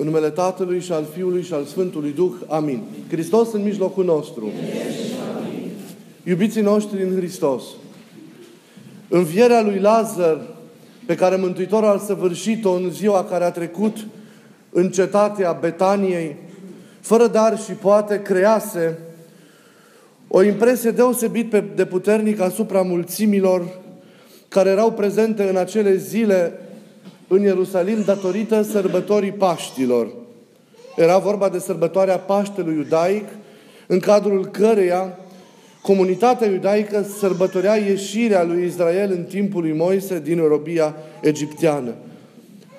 În numele Tatălui și al Fiului și al Sfântului Duh. Amin. Hristos în mijlocul nostru. Iubiții noștri în Hristos. Învierea lui Lazar, pe care Mântuitorul a săvârșit-o în ziua care a trecut în cetatea Betaniei, fără dar și poate crease o impresie deosebit de puternică asupra mulțimilor care erau prezente în acele zile în Ierusalim datorită sărbătorii Paștilor. Era vorba de sărbătoarea Paștelui Iudaic, în cadrul căreia comunitatea iudaică sărbătorea ieșirea lui Israel în timpul lui Moise din robia egipteană.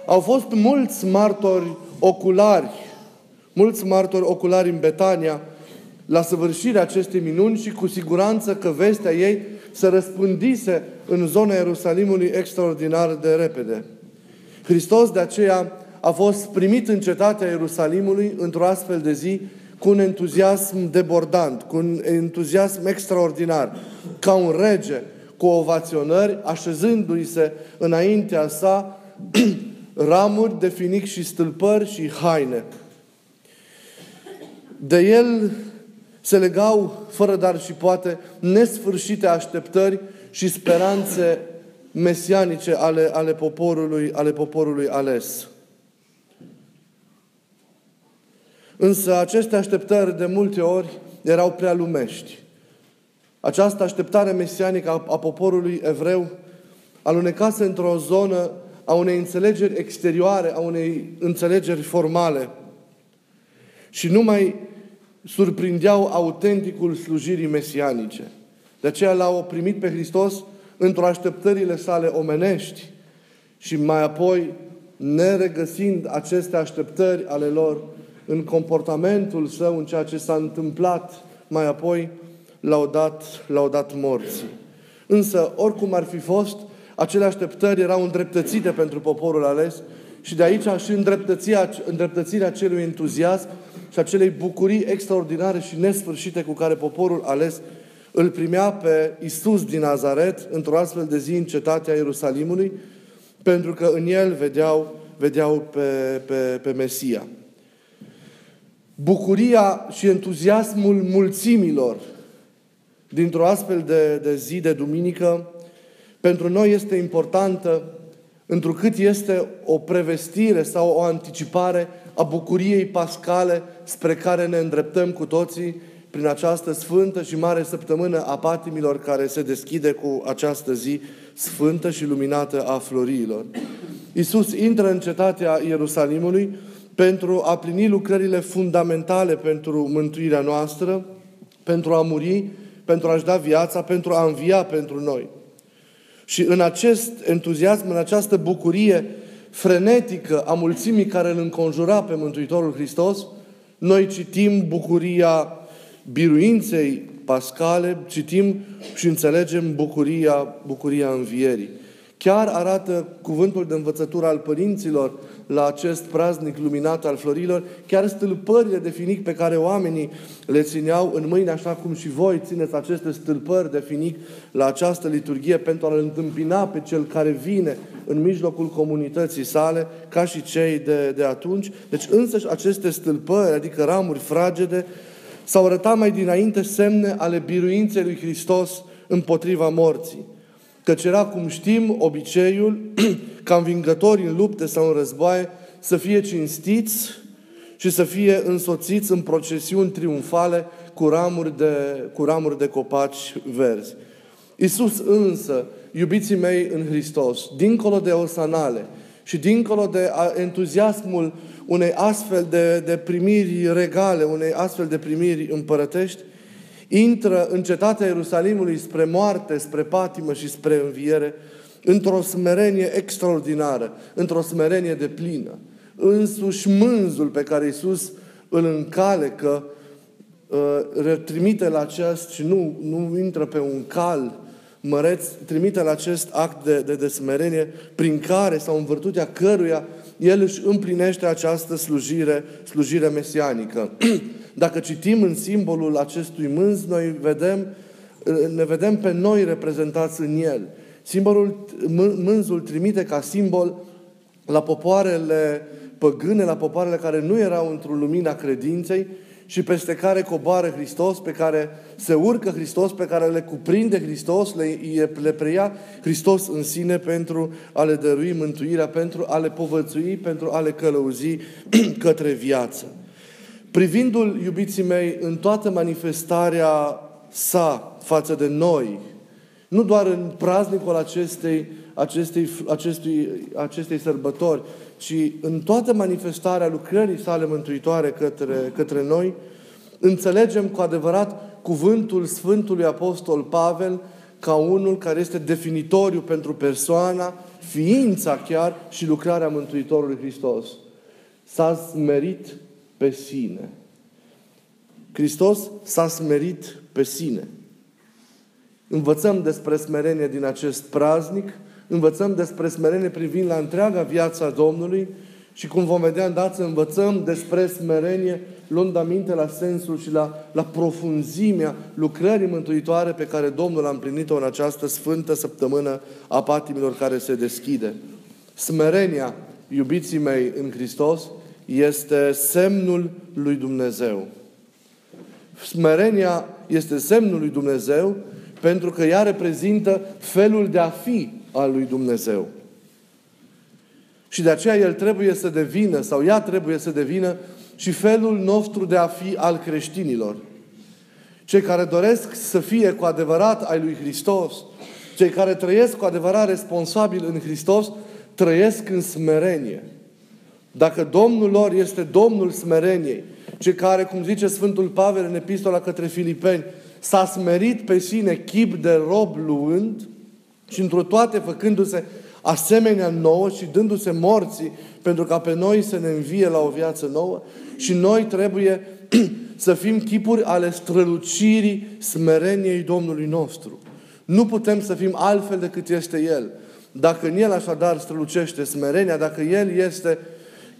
Au fost mulți martori oculari, mulți martori oculari în Betania la săvârșirea acestei minuni și cu siguranță că vestea ei se răspândise în zona Ierusalimului extraordinar de repede. Hristos de aceea a fost primit în cetatea Ierusalimului într-o astfel de zi cu un entuziasm debordant, cu un entuziasm extraordinar, ca un rege, cu ovaționări, așezându-i se înaintea sa ramuri de finic și stâlpări și haine. De el se legau, fără dar și poate, nesfârșite așteptări și speranțe mesianice ale, ale, poporului, ale poporului ales. Însă aceste așteptări de multe ori erau prea lumești. Această așteptare mesianică a, a poporului evreu alunecase într-o zonă a unei înțelegeri exterioare, a unei înțelegeri formale și nu mai surprindeau autenticul slujirii mesianice. De aceea l-au primit pe Hristos într-o așteptările sale omenești și mai apoi, neregăsind aceste așteptări ale lor în comportamentul său, în ceea ce s-a întâmplat mai apoi, l-au dat, l-au dat morții. Însă, oricum ar fi fost, acele așteptări erau îndreptățite pentru poporul ales și de aici și îndreptățirea, îndreptățirea acelui entuziasm și acelei bucurii extraordinare și nesfârșite cu care poporul ales îl primea pe Isus din Nazaret într-o astfel de zi în cetatea Ierusalimului, pentru că în el vedeau, vedeau pe, pe, pe Mesia. Bucuria și entuziasmul mulțimilor dintr-o astfel de, de zi de duminică pentru noi este importantă întrucât este o prevestire sau o anticipare a bucuriei pascale spre care ne îndreptăm cu toții prin această sfântă și mare săptămână a patimilor care se deschide cu această zi sfântă și luminată a florilor. Iisus intră în cetatea Ierusalimului pentru a plini lucrările fundamentale pentru mântuirea noastră, pentru a muri, pentru a-și da viața, pentru a învia pentru noi. Și în acest entuziasm, în această bucurie frenetică a mulțimii care îl înconjura pe Mântuitorul Hristos, noi citim bucuria biruinței pascale, citim și înțelegem bucuria, bucuria învierii. Chiar arată cuvântul de învățătură al părinților la acest praznic luminat al florilor, chiar stâlpările de finic pe care oamenii le țineau în mâini, așa cum și voi țineți aceste stâlpări de finic la această liturghie pentru a-L întâmpina pe Cel care vine în mijlocul comunității sale, ca și cei de, de atunci. Deci însăși aceste stâlpări, adică ramuri fragede, s-au arătat mai dinainte semne ale biruinței lui Hristos împotriva morții. Căci era, cum știm, obiceiul ca învingători în lupte sau în războaie să fie cinstiți și să fie însoțiți în procesiuni triumfale cu ramuri de, cu ramuri de copaci verzi. Isus însă, iubiții mei în Hristos, dincolo de osanale și dincolo de entuziasmul unei astfel de, de primiri regale, unei astfel de primiri împărătești, intră în cetatea Ierusalimului spre moarte, spre patimă și spre înviere, într-o smerenie extraordinară, într-o smerenie de plină. Însuși mânzul pe care Iisus îl încalecă, uh, trimite la acest și nu, nu intră pe un cal măreț, trimite la acest act de, de, de smerenie prin care sau în virtutea căruia el își împlinește această slujire, slujire mesianică. Dacă citim în simbolul acestui mânz, noi vedem, ne vedem pe noi reprezentați în el. Simbolul, mânzul trimite ca simbol la popoarele păgâne, la popoarele care nu erau într-o lumina credinței și peste care coboară Hristos, pe care se urcă Hristos, pe care le cuprinde Hristos, le, le preia Hristos în sine pentru a le dărui mântuirea, pentru a le povățui, pentru a le călăuzi către viață. Privindu-L, iubiții mei, în toată manifestarea sa față de noi, nu doar în praznicul acestei, acestei, acestui, acestei sărbători, ci în toată manifestarea lucrării sale mântuitoare către, către noi, înțelegem cu adevărat cuvântul Sfântului Apostol Pavel ca unul care este definitoriu pentru persoana, ființa chiar și lucrarea Mântuitorului Hristos. S-a smerit pe sine. Hristos s-a smerit pe sine. Învățăm despre smerenie din acest praznic, învățăm despre smerenie privind la întreaga viața Domnului și cum vom vedea îndată, învățăm despre smerenie luând aminte la sensul și la, la profunzimea lucrării mântuitoare pe care Domnul a împlinit-o în această sfântă săptămână a patimilor care se deschide. Smerenia, iubiții mei în Hristos, este semnul lui Dumnezeu. Smerenia este semnul lui Dumnezeu pentru că ea reprezintă felul de a fi al lui Dumnezeu. Și de aceea el trebuie să devină, sau ea trebuie să devină, și felul nostru de a fi al creștinilor. Cei care doresc să fie cu adevărat ai lui Hristos, cei care trăiesc cu adevărat responsabil în Hristos, trăiesc în smerenie. Dacă Domnul lor este Domnul smereniei, cei care, cum zice Sfântul Pavel în epistola către Filipeni, s-a smerit pe sine chip de rob luând și într toate făcându-se asemenea nouă și dându-se morții pentru ca pe noi să ne învie la o viață nouă și noi trebuie să fim chipuri ale strălucirii smereniei Domnului nostru. Nu putem să fim altfel decât este El. Dacă în El așadar strălucește smerenia, dacă El este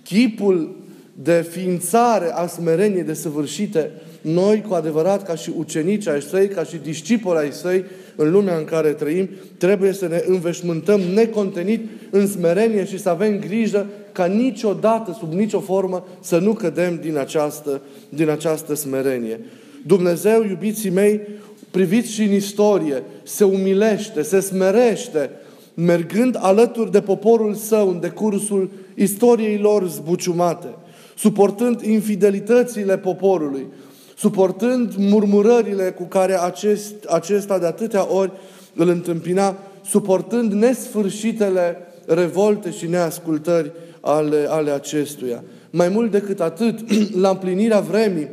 chipul de ființare a smereniei desăvârșite, noi cu adevărat ca și ucenici ai săi, ca și discipoli ai săi, în lumea în care trăim, trebuie să ne înveșmântăm necontenit în smerenie și să avem grijă ca niciodată, sub nicio formă, să nu cădem din această, din această smerenie. Dumnezeu, iubiții mei, priviți și în istorie, se umilește, se smerește, mergând alături de poporul său în decursul istoriei lor zbuciumate, suportând infidelitățile poporului, suportând murmurările cu care acest, acesta de atâtea ori îl întâmpina, suportând nesfârșitele revolte și neascultări ale, ale acestuia. Mai mult decât atât, la împlinirea vremii,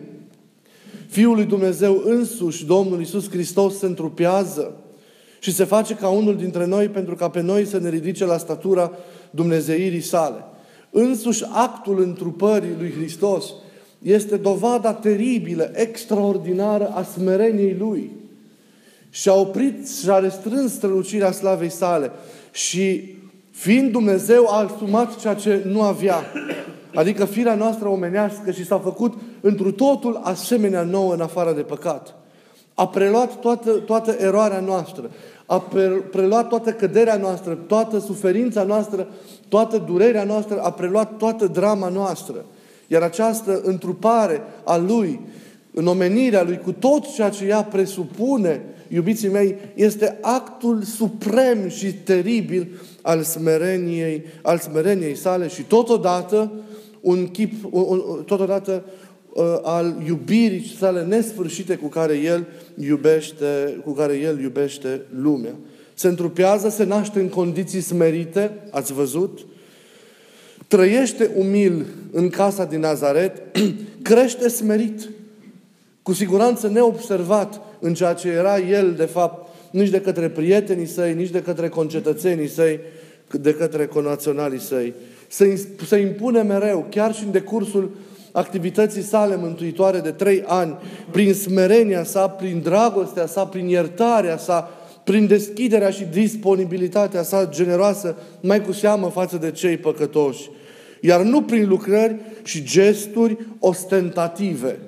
Fiul lui Dumnezeu însuși, Domnul Isus Hristos, se întrupează și se face ca unul dintre noi pentru ca pe noi să ne ridice la statura Dumnezeirii sale. Însuși actul întrupării lui Hristos este dovada teribilă, extraordinară a smereniei Lui. Și a oprit și a restrâns strălucirea slavei sale. Și fiind Dumnezeu, a asumat ceea ce nu avea. Adică firea noastră omenească și s-a făcut întru totul asemenea nouă în afară de păcat. A preluat toată, toată eroarea noastră. A preluat toată căderea noastră, toată suferința noastră, toată durerea noastră, a preluat toată drama noastră. Iar această întrupare a Lui, în omenirea Lui, cu tot ceea ce ea presupune, iubiții mei, este actul suprem și teribil al smereniei, al smereniei sale și totodată un chip, un, un, totodată uh, al iubirii sale nesfârșite cu care El iubește, cu care El iubește lumea. Se întrupează, se naște în condiții smerite, ați văzut, trăiește umil în casa din Nazaret, crește smerit, cu siguranță neobservat în ceea ce era el, de fapt, nici de către prietenii săi, nici de către concetățenii săi, de către conaționalii săi. Să impune mereu, chiar și în decursul activității sale mântuitoare de trei ani, prin smerenia sa, prin dragostea sa, prin iertarea sa, prin deschiderea și disponibilitatea sa generoasă, mai cu seamă față de cei păcătoși. Iar nu prin lucrări și gesturi ostentative.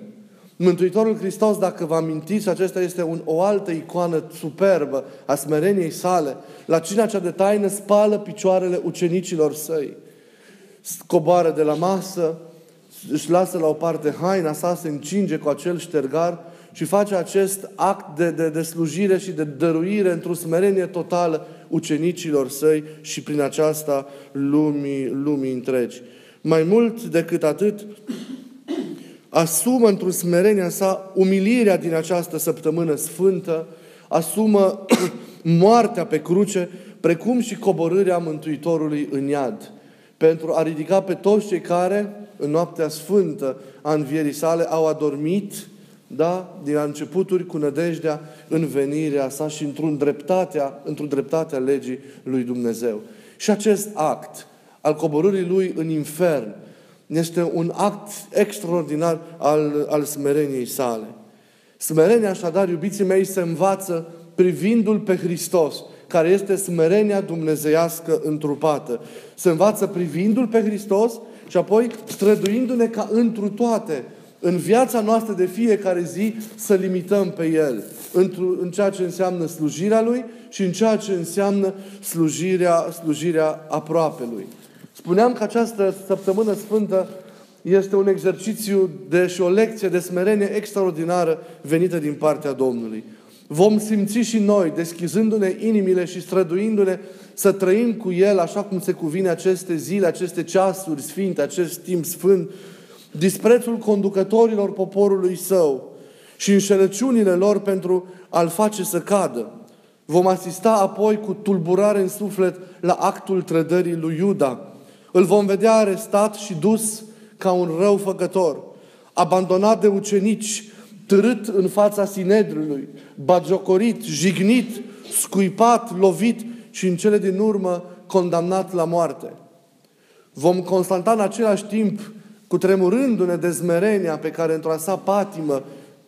Mântuitorul Hristos, dacă vă amintiți, acesta este un, o altă icoană superbă a smereniei sale. La cina cea de taină spală picioarele ucenicilor săi. coboară de la masă, își lasă la o parte haina sa, se încinge cu acel ștergar și face acest act de, de, de slujire și de dăruire într-o smerenie totală ucenicilor săi și prin aceasta lumii, lumii întregi. Mai mult decât atât, asumă într-o smerenia sa umilirea din această săptămână sfântă, asumă moartea pe cruce, precum și coborârea Mântuitorului în iad, pentru a ridica pe toți cei care, în noaptea sfântă a învierii sale, au adormit, da, din la începuturi cu nădejdea în venirea sa și într-un dreptatea, într-o dreptatea legii lui Dumnezeu. Și acest act al coborârii lui în infern este un act extraordinar al, al smereniei sale. Smerenia, așadar, iubiții mei, se învață privindu-L pe Hristos, care este smerenia dumnezeiască întrupată. Se învață privindu-L pe Hristos și apoi străduindu-ne ca întru toate, în viața noastră de fiecare zi, să limităm pe El. În ceea ce înseamnă slujirea Lui și în ceea ce înseamnă slujirea, slujirea aproapelui. Spuneam că această săptămână sfântă este un exercițiu de, și o lecție de smerenie extraordinară venită din partea Domnului. Vom simți și noi, deschizându-ne inimile și străduindu-ne să trăim cu El așa cum se cuvine aceste zile, aceste ceasuri sfinte, acest timp sfânt, disprețul conducătorilor poporului său și înșelăciunile lor pentru a-l face să cadă. Vom asista apoi cu tulburare în suflet la actul trădării lui Iuda. Îl vom vedea arestat și dus ca un răufăcător, abandonat de ucenici, târât în fața Sinedrului, bagiocorit, jignit, scuipat, lovit și în cele din urmă condamnat la moarte. Vom constata în același timp, cu tremurându-ne de zmerenia pe care într-o sa patimă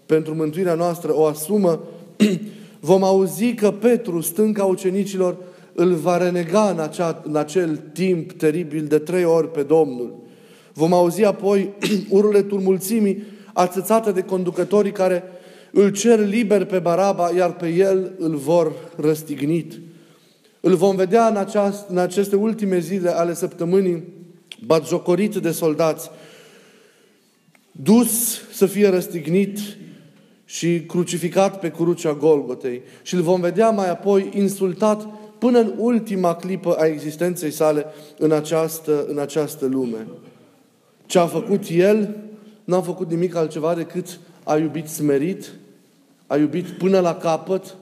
pentru mântuirea noastră o asumă, vom auzi că Petru, stânca ucenicilor, îl va renega în, acea, în acel timp teribil de trei ori pe Domnul. Vom auzi apoi ururile turmulțimii atâțate de conducătorii care îl cer liber pe Baraba, iar pe el îl vor răstignit. Îl vom vedea în, aceast, în aceste ultime zile ale săptămânii batjocorit de soldați, dus să fie răstignit și crucificat pe crucea Golgotei. Și îl vom vedea mai apoi insultat până în ultima clipă a existenței sale în această, în această lume. Ce a făcut El, n-a făcut nimic altceva decât a iubit smerit, a iubit până la capăt,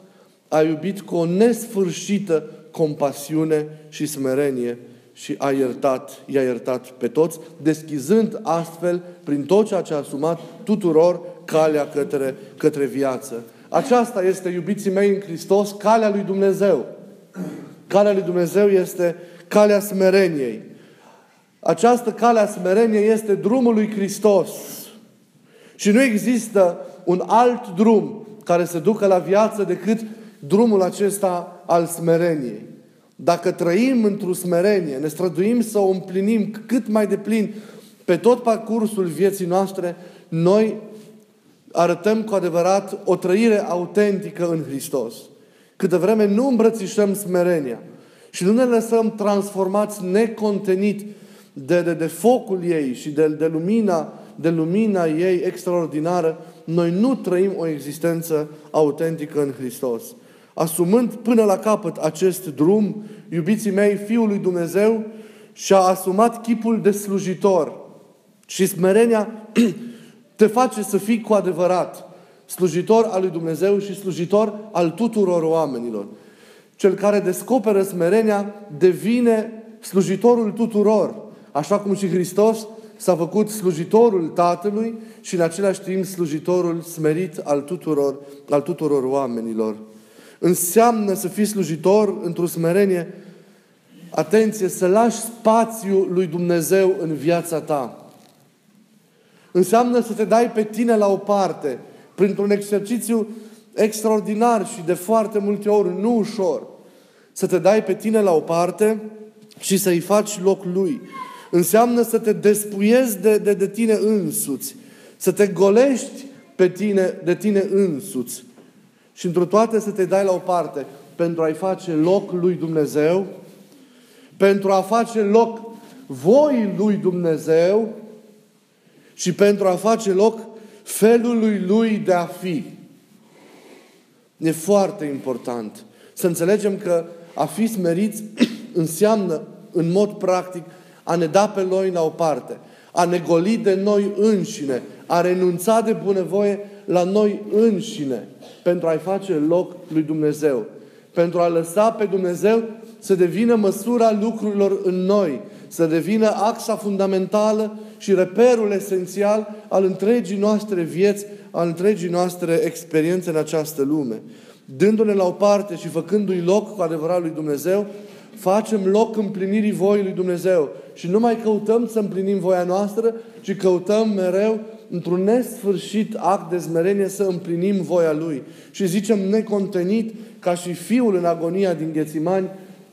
a iubit cu o nesfârșită compasiune și smerenie și a iertat, i-a iertat pe toți, deschizând astfel, prin tot ceea ce a asumat, tuturor calea către, către viață. Aceasta este, iubiții mei în Hristos, calea lui Dumnezeu. Calea lui Dumnezeu este calea smereniei. Această cale a smereniei este drumul lui Hristos. Și nu există un alt drum care să ducă la viață decât drumul acesta al smereniei. Dacă trăim într-o smerenie, ne străduim să o împlinim cât mai deplin pe tot parcursul vieții noastre, noi arătăm cu adevărat o trăire autentică în Hristos. Câte vreme nu îmbrățișăm smerenia și nu ne lăsăm transformați necontenit de, de, de focul ei și de, de, lumina, de lumina ei extraordinară, noi nu trăim o existență autentică în Hristos. Asumând până la capăt acest drum, iubiții mei, Fiul lui Dumnezeu și-a asumat chipul de slujitor. Și smerenia te face să fii cu adevărat slujitor al lui Dumnezeu și slujitor al tuturor oamenilor. Cel care descoperă smerenia devine slujitorul tuturor, așa cum și Hristos s-a făcut slujitorul Tatălui și în același timp slujitorul smerit al tuturor, al tuturor oamenilor. Înseamnă să fii slujitor într-o smerenie, atenție, să lași spațiu lui Dumnezeu în viața ta. Înseamnă să te dai pe tine la o parte, printr-un exercițiu extraordinar și de foarte multe ori nu ușor. Să te dai pe tine la o parte și să-i faci loc lui. Înseamnă să te despuiezi de, de, de tine însuți. Să te golești pe tine, de tine însuți. Și într toate să te dai la o parte pentru a-i face loc lui Dumnezeu, pentru a face loc voii lui Dumnezeu și pentru a face loc felului lui de a fi. E foarte important să înțelegem că a fi smeriți înseamnă în mod practic a ne da pe noi la o parte, a ne goli de noi înșine, a renunța de bunăvoie la noi înșine pentru a-i face loc lui Dumnezeu. Pentru a lăsa pe Dumnezeu să devină măsura lucrurilor în noi, să devină axa fundamentală și reperul esențial al întregii noastre vieți, al întregii noastre experiențe în această lume. Dându-ne la o parte și făcându-i loc cu adevărat lui Dumnezeu, facem loc împlinirii voii lui Dumnezeu. Și nu mai căutăm să împlinim voia noastră, ci căutăm mereu într-un nesfârșit act de smerenie să împlinim voia Lui. Și zicem necontenit, ca și Fiul în agonia din Ghețimani,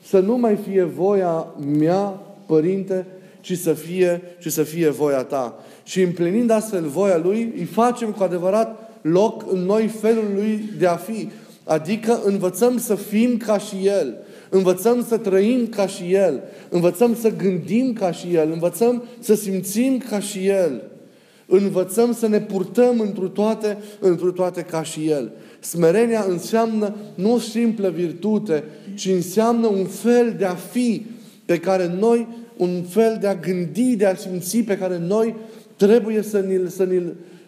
să nu mai fie voia mea, Părinte, ci să fie, ci să fie voia Ta. Și împlinind astfel voia Lui, îi facem cu adevărat loc în noi felul Lui de a fi. Adică învățăm să fim ca și El. Învățăm să trăim ca și El. Învățăm să gândim ca și El. Învățăm să simțim ca și El. Învățăm să ne purtăm întru toate, întru toate ca și El. Smerenia înseamnă nu o simplă virtute, ci înseamnă un fel de a fi pe care noi, un fel de a gândi, de a simți pe care noi trebuie să ne-l, să ne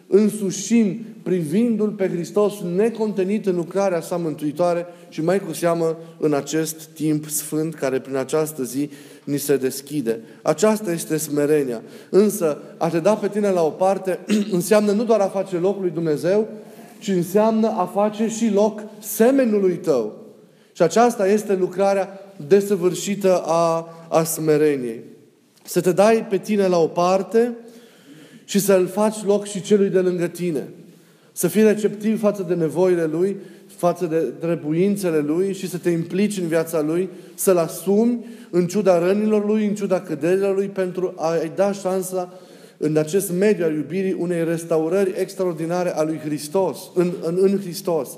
însușim privindu-L pe Hristos necontenit în lucrarea sa mântuitoare și mai cu seamă în acest timp sfânt care prin această zi ni se deschide. Aceasta este smerenia. Însă, a te da pe tine la o parte înseamnă nu doar a face locul lui Dumnezeu, ci înseamnă a face și loc semenului tău. Și aceasta este lucrarea desăvârșită a, a smereniei. Să te dai pe tine la o parte și să-l faci loc și celui de lângă tine. Să fii receptiv față de nevoile lui, față de trebuințele lui și să te implici în viața lui, să-l asumi în ciuda rănilor lui, în ciuda căderilor lui, pentru a-i da șansa în acest mediu al iubirii unei restaurări extraordinare a lui Hristos, în, în, în Hristos.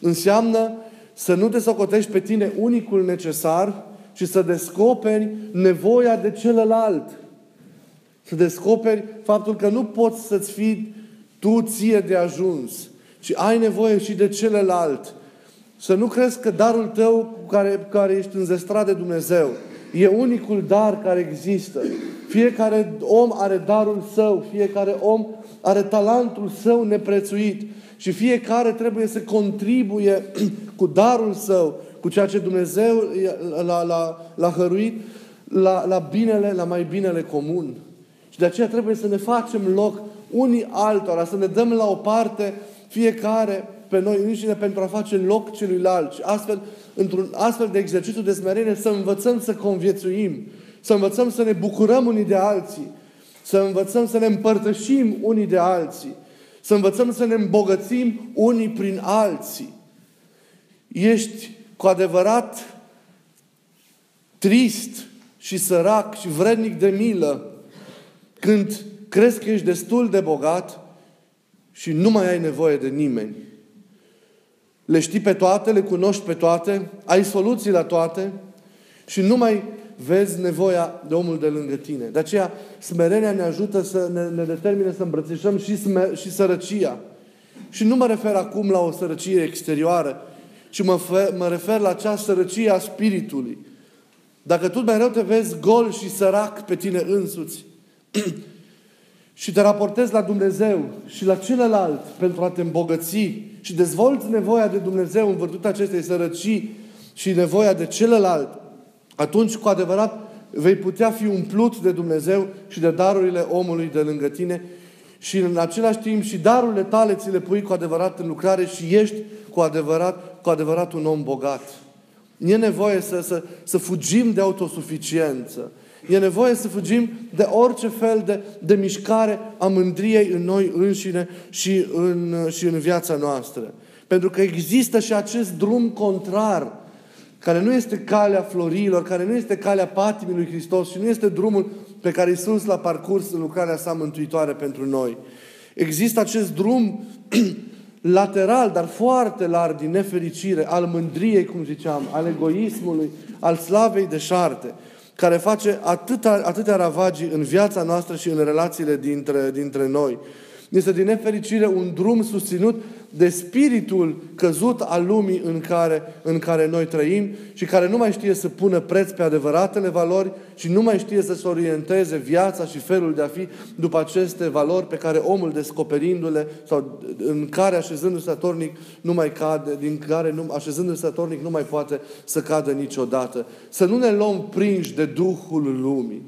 Înseamnă să nu te socotești pe tine unicul necesar, ci să descoperi nevoia de celălalt. Să descoperi faptul că nu poți să-ți fii tu ție de ajuns, ci ai nevoie și de celălalt. Să nu crezi că darul tău cu care, cu care ești înzestrat de Dumnezeu e unicul dar care există. Fiecare om are darul său, fiecare om are talentul său neprețuit și fiecare trebuie să contribuie cu darul său, cu ceea ce Dumnezeu l-a, l-a, l-a hăruit, la, la binele, la mai binele comun. Și de aceea trebuie să ne facem loc unii altora, să ne dăm la o parte fiecare pe noi înșine pentru a face loc celuilalt. Și astfel, într-un astfel de exercițiu de smerenie, să învățăm să conviețuim, să învățăm să ne bucurăm unii de alții, să învățăm să ne împărtășim unii de alții, să învățăm să ne îmbogățim unii prin alții. Ești cu adevărat trist și sărac și vrednic de milă când crezi că ești destul de bogat și nu mai ai nevoie de nimeni. Le știi pe toate, le cunoști pe toate, ai soluții la toate și nu mai vezi nevoia de omul de lângă tine. De aceea, smerenia ne ajută să ne, ne determine să îmbrățișăm și, smer, și sărăcia. Și nu mă refer acum la o sărăcie exterioară, ci mă, fe, mă refer la acea sărăcie a spiritului. Dacă tu mereu te vezi gol și sărac pe tine însuți, și te raportezi la Dumnezeu și la celălalt pentru a te îmbogăți și dezvolți nevoia de Dumnezeu în vârtutea acestei sărăcii și nevoia de celălalt, atunci cu adevărat vei putea fi umplut de Dumnezeu și de darurile omului de lângă tine și în același timp și darurile tale ți le pui cu adevărat în lucrare și ești cu adevărat, cu adevărat un om bogat. E nevoie să, să, să fugim de autosuficiență. E nevoie să fugim de orice fel de, de mișcare a mândriei în noi înșine și în, și în viața noastră. Pentru că există și acest drum contrar, care nu este calea florilor, care nu este calea patimii lui Hristos și nu este drumul pe care Iisus l-a parcurs în lucrarea sa mântuitoare pentru noi. Există acest drum lateral, dar foarte larg din nefericire, al mândriei, cum ziceam, al egoismului, al slavei de șarte. Care face atâta, atâtea ravagii în viața noastră și în relațiile dintre, dintre noi. Este din nefericire un drum susținut de spiritul căzut al lumii în care, în care noi trăim și care nu mai știe să pună preț pe adevăratele valori și nu mai știe să-și orienteze viața și felul de a fi după aceste valori pe care omul descoperindu-le sau în care așezându-se atornic nu mai cade, din care nu, așezându-se atornic nu mai poate să cadă niciodată. Să nu ne luăm prinși de Duhul lumii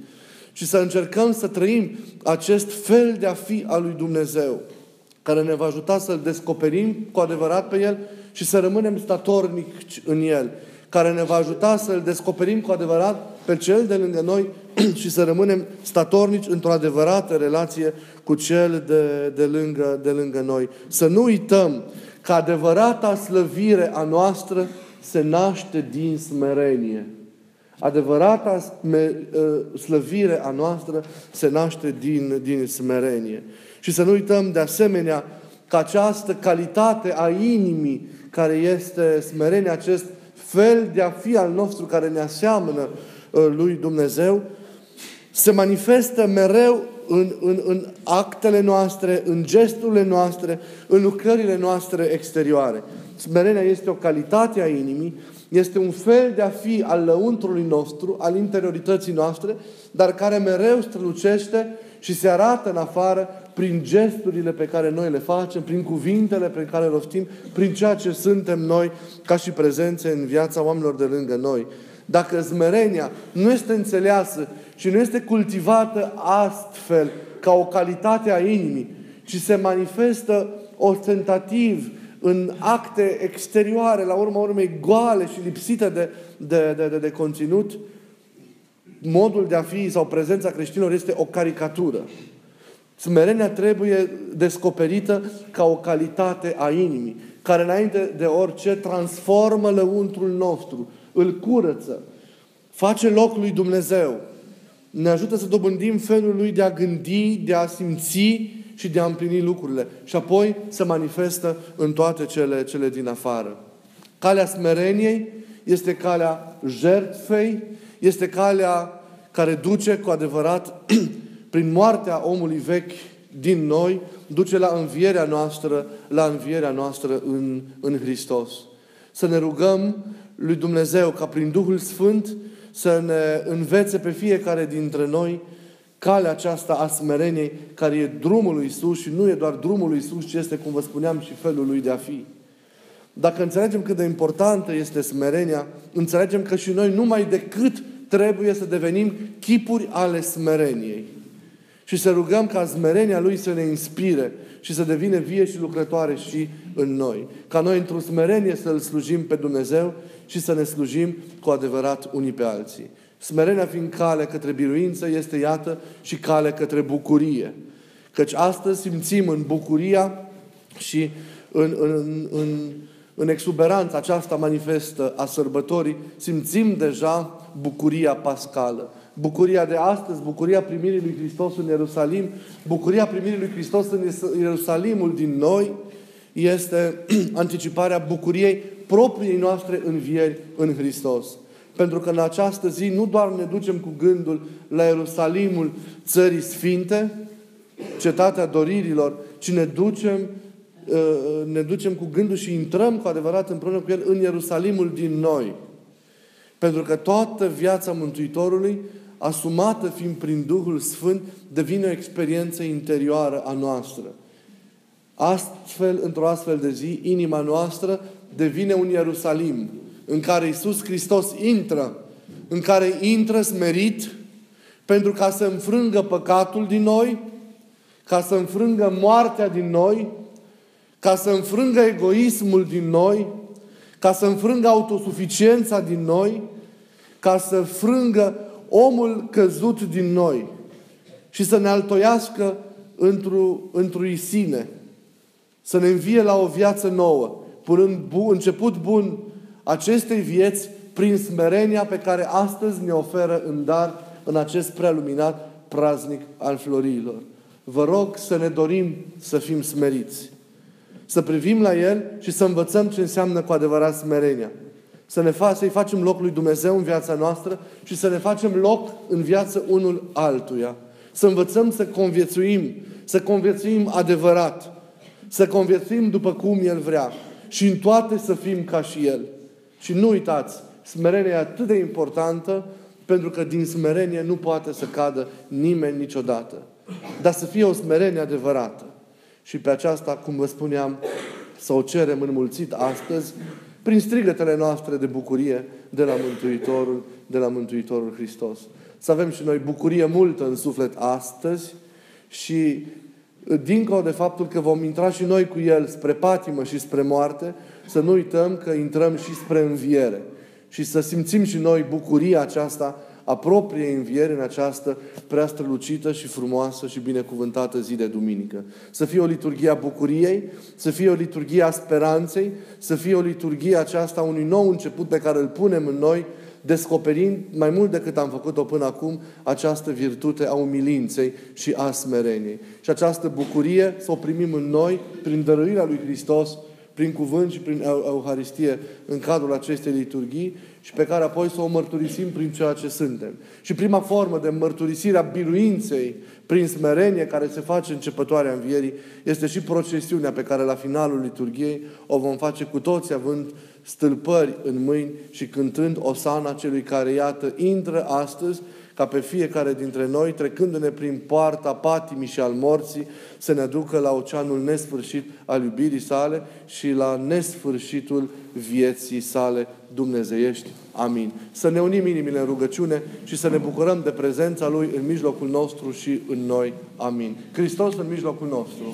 și să încercăm să trăim acest fel de a fi al lui Dumnezeu, care ne va ajuta să-L descoperim cu adevărat pe El și să rămânem statornici în El, care ne va ajuta să-L descoperim cu adevărat pe Cel de lângă noi și să rămânem statornici într-o adevărată relație cu Cel de, de, lângă, de lângă noi. Să nu uităm că adevărata slăvire a noastră se naște din smerenie. Adevărata ă, slăvire a noastră se naște din, din smerenie. Și să nu uităm de asemenea că această calitate a inimii care este smerenia, acest fel de a fi al nostru care ne aseamănă ă, lui Dumnezeu, se manifestă mereu în, în, în actele noastre, în gesturile noastre, în lucrările noastre exterioare. Smerenia este o calitate a inimii este un fel de a fi al lăuntrului nostru, al interiorității noastre, dar care mereu strălucește și se arată în afară prin gesturile pe care noi le facem, prin cuvintele pe care le rostim, prin ceea ce suntem noi ca și prezențe în viața oamenilor de lângă noi. Dacă zmerenia nu este înțeleasă și nu este cultivată astfel, ca o calitate a inimii, ci se manifestă ostentativ, în acte exterioare, la urma urmei goale și lipsite de, de, de, de, de conținut, modul de a fi sau prezența creștinilor este o caricatură. Smerenia trebuie descoperită ca o calitate a inimii, care înainte de orice transformă lăuntrul nostru, îl curăță, face loc lui Dumnezeu, ne ajută să dobândim felul lui de a gândi, de a simți și de a împlini lucrurile. Și apoi se manifestă în toate cele, cele din afară. Calea smereniei este calea jertfei, este calea care duce cu adevărat prin moartea omului vechi din noi, duce la învierea noastră, la învierea noastră în, în Hristos. Să ne rugăm lui Dumnezeu ca prin Duhul Sfânt să ne învețe pe fiecare dintre noi calea aceasta a smereniei, care e drumul lui Isus și nu e doar drumul lui Isus, ci este, cum vă spuneam, și felul lui de a fi. Dacă înțelegem cât de importantă este smerenia, înțelegem că și noi numai decât trebuie să devenim chipuri ale smereniei. Și să rugăm ca smerenia Lui să ne inspire și să devină vie și lucrătoare și în noi. Ca noi într-o smerenie să-L slujim pe Dumnezeu și să ne slujim cu adevărat unii pe alții. Smerenia fiind cale către biruință, este, iată, și cale către bucurie. Căci astăzi simțim în bucuria și în, în, în, în exuberanța aceasta manifestă a sărbătorii, simțim deja bucuria pascală. Bucuria de astăzi, bucuria primirii lui Hristos în Ierusalim, bucuria primirii lui Hristos în Ierusalimul din noi, este anticiparea bucuriei propriei noastre învieri în Hristos. Pentru că în această zi nu doar ne ducem cu gândul la Ierusalimul țării sfinte, cetatea doririlor, ci ne ducem, uh, ne ducem cu gândul și intrăm cu adevărat împreună cu El în Ierusalimul din noi. Pentru că toată viața Mântuitorului, asumată fiind prin Duhul Sfânt, devine o experiență interioară a noastră. Astfel, într-o astfel de zi, inima noastră devine un Ierusalim în care Isus Hristos intră, în care intră smerit pentru ca să înfrângă păcatul din noi, ca să înfrângă moartea din noi, ca să înfrângă egoismul din noi, ca să înfrângă autosuficiența din noi, ca să frângă omul căzut din noi și să ne altoiască într-o, într sine, să ne învie la o viață nouă, punând bu- început bun acestei vieți prin smerenia pe care astăzi ne oferă în dar în acest prealuminat praznic al florilor. Vă rog să ne dorim să fim smeriți. Să privim la El și să învățăm ce înseamnă cu adevărat smerenia. Să ne fa- să-i facem loc lui Dumnezeu în viața noastră și să ne facem loc în viață unul altuia. Să învățăm să conviețuim, să conviețuim adevărat, să conviețuim după cum El vrea și în toate să fim ca și El. Și nu uitați, smerenia e atât de importantă pentru că din smerenie nu poate să cadă nimeni niciodată. Dar să fie o smerenie adevărată. Și pe aceasta, cum vă spuneam, să o cerem înmulțit astăzi, prin strigătele noastre de bucurie de la Mântuitorul, de la Mântuitorul Hristos. Să avem și noi bucurie multă în suflet astăzi și dincolo de faptul că vom intra și noi cu El spre patimă și spre moarte, să nu uităm că intrăm și spre înviere. Și să simțim și noi bucuria aceasta a propriei înviere în această prea strălucită și frumoasă și binecuvântată zi de duminică. Să fie o liturghie a bucuriei, să fie o liturghie a speranței, să fie o liturghie aceasta a unui nou început pe care îl punem în noi, descoperind mai mult decât am făcut-o până acum această virtute a umilinței și a smereniei. Și această bucurie să o primim în noi prin dăruirea lui Hristos prin cuvânt și prin Euharistie în cadrul acestei liturghii și pe care apoi să o mărturisim prin ceea ce suntem. Și prima formă de mărturisire a biruinței prin smerenie care se face începătoarea învierii este și procesiunea pe care la finalul liturghiei o vom face cu toți având stâlpări în mâini și cântând osana celui care, iată, intră astăzi ca pe fiecare dintre noi, trecându-ne prin poarta patimii și al morții, să ne aducă la oceanul nesfârșit al iubirii sale și la nesfârșitul vieții sale dumnezeiești. Amin. Să ne unim inimile în rugăciune și să ne bucurăm de prezența Lui în mijlocul nostru și în noi. Amin. Hristos în mijlocul nostru.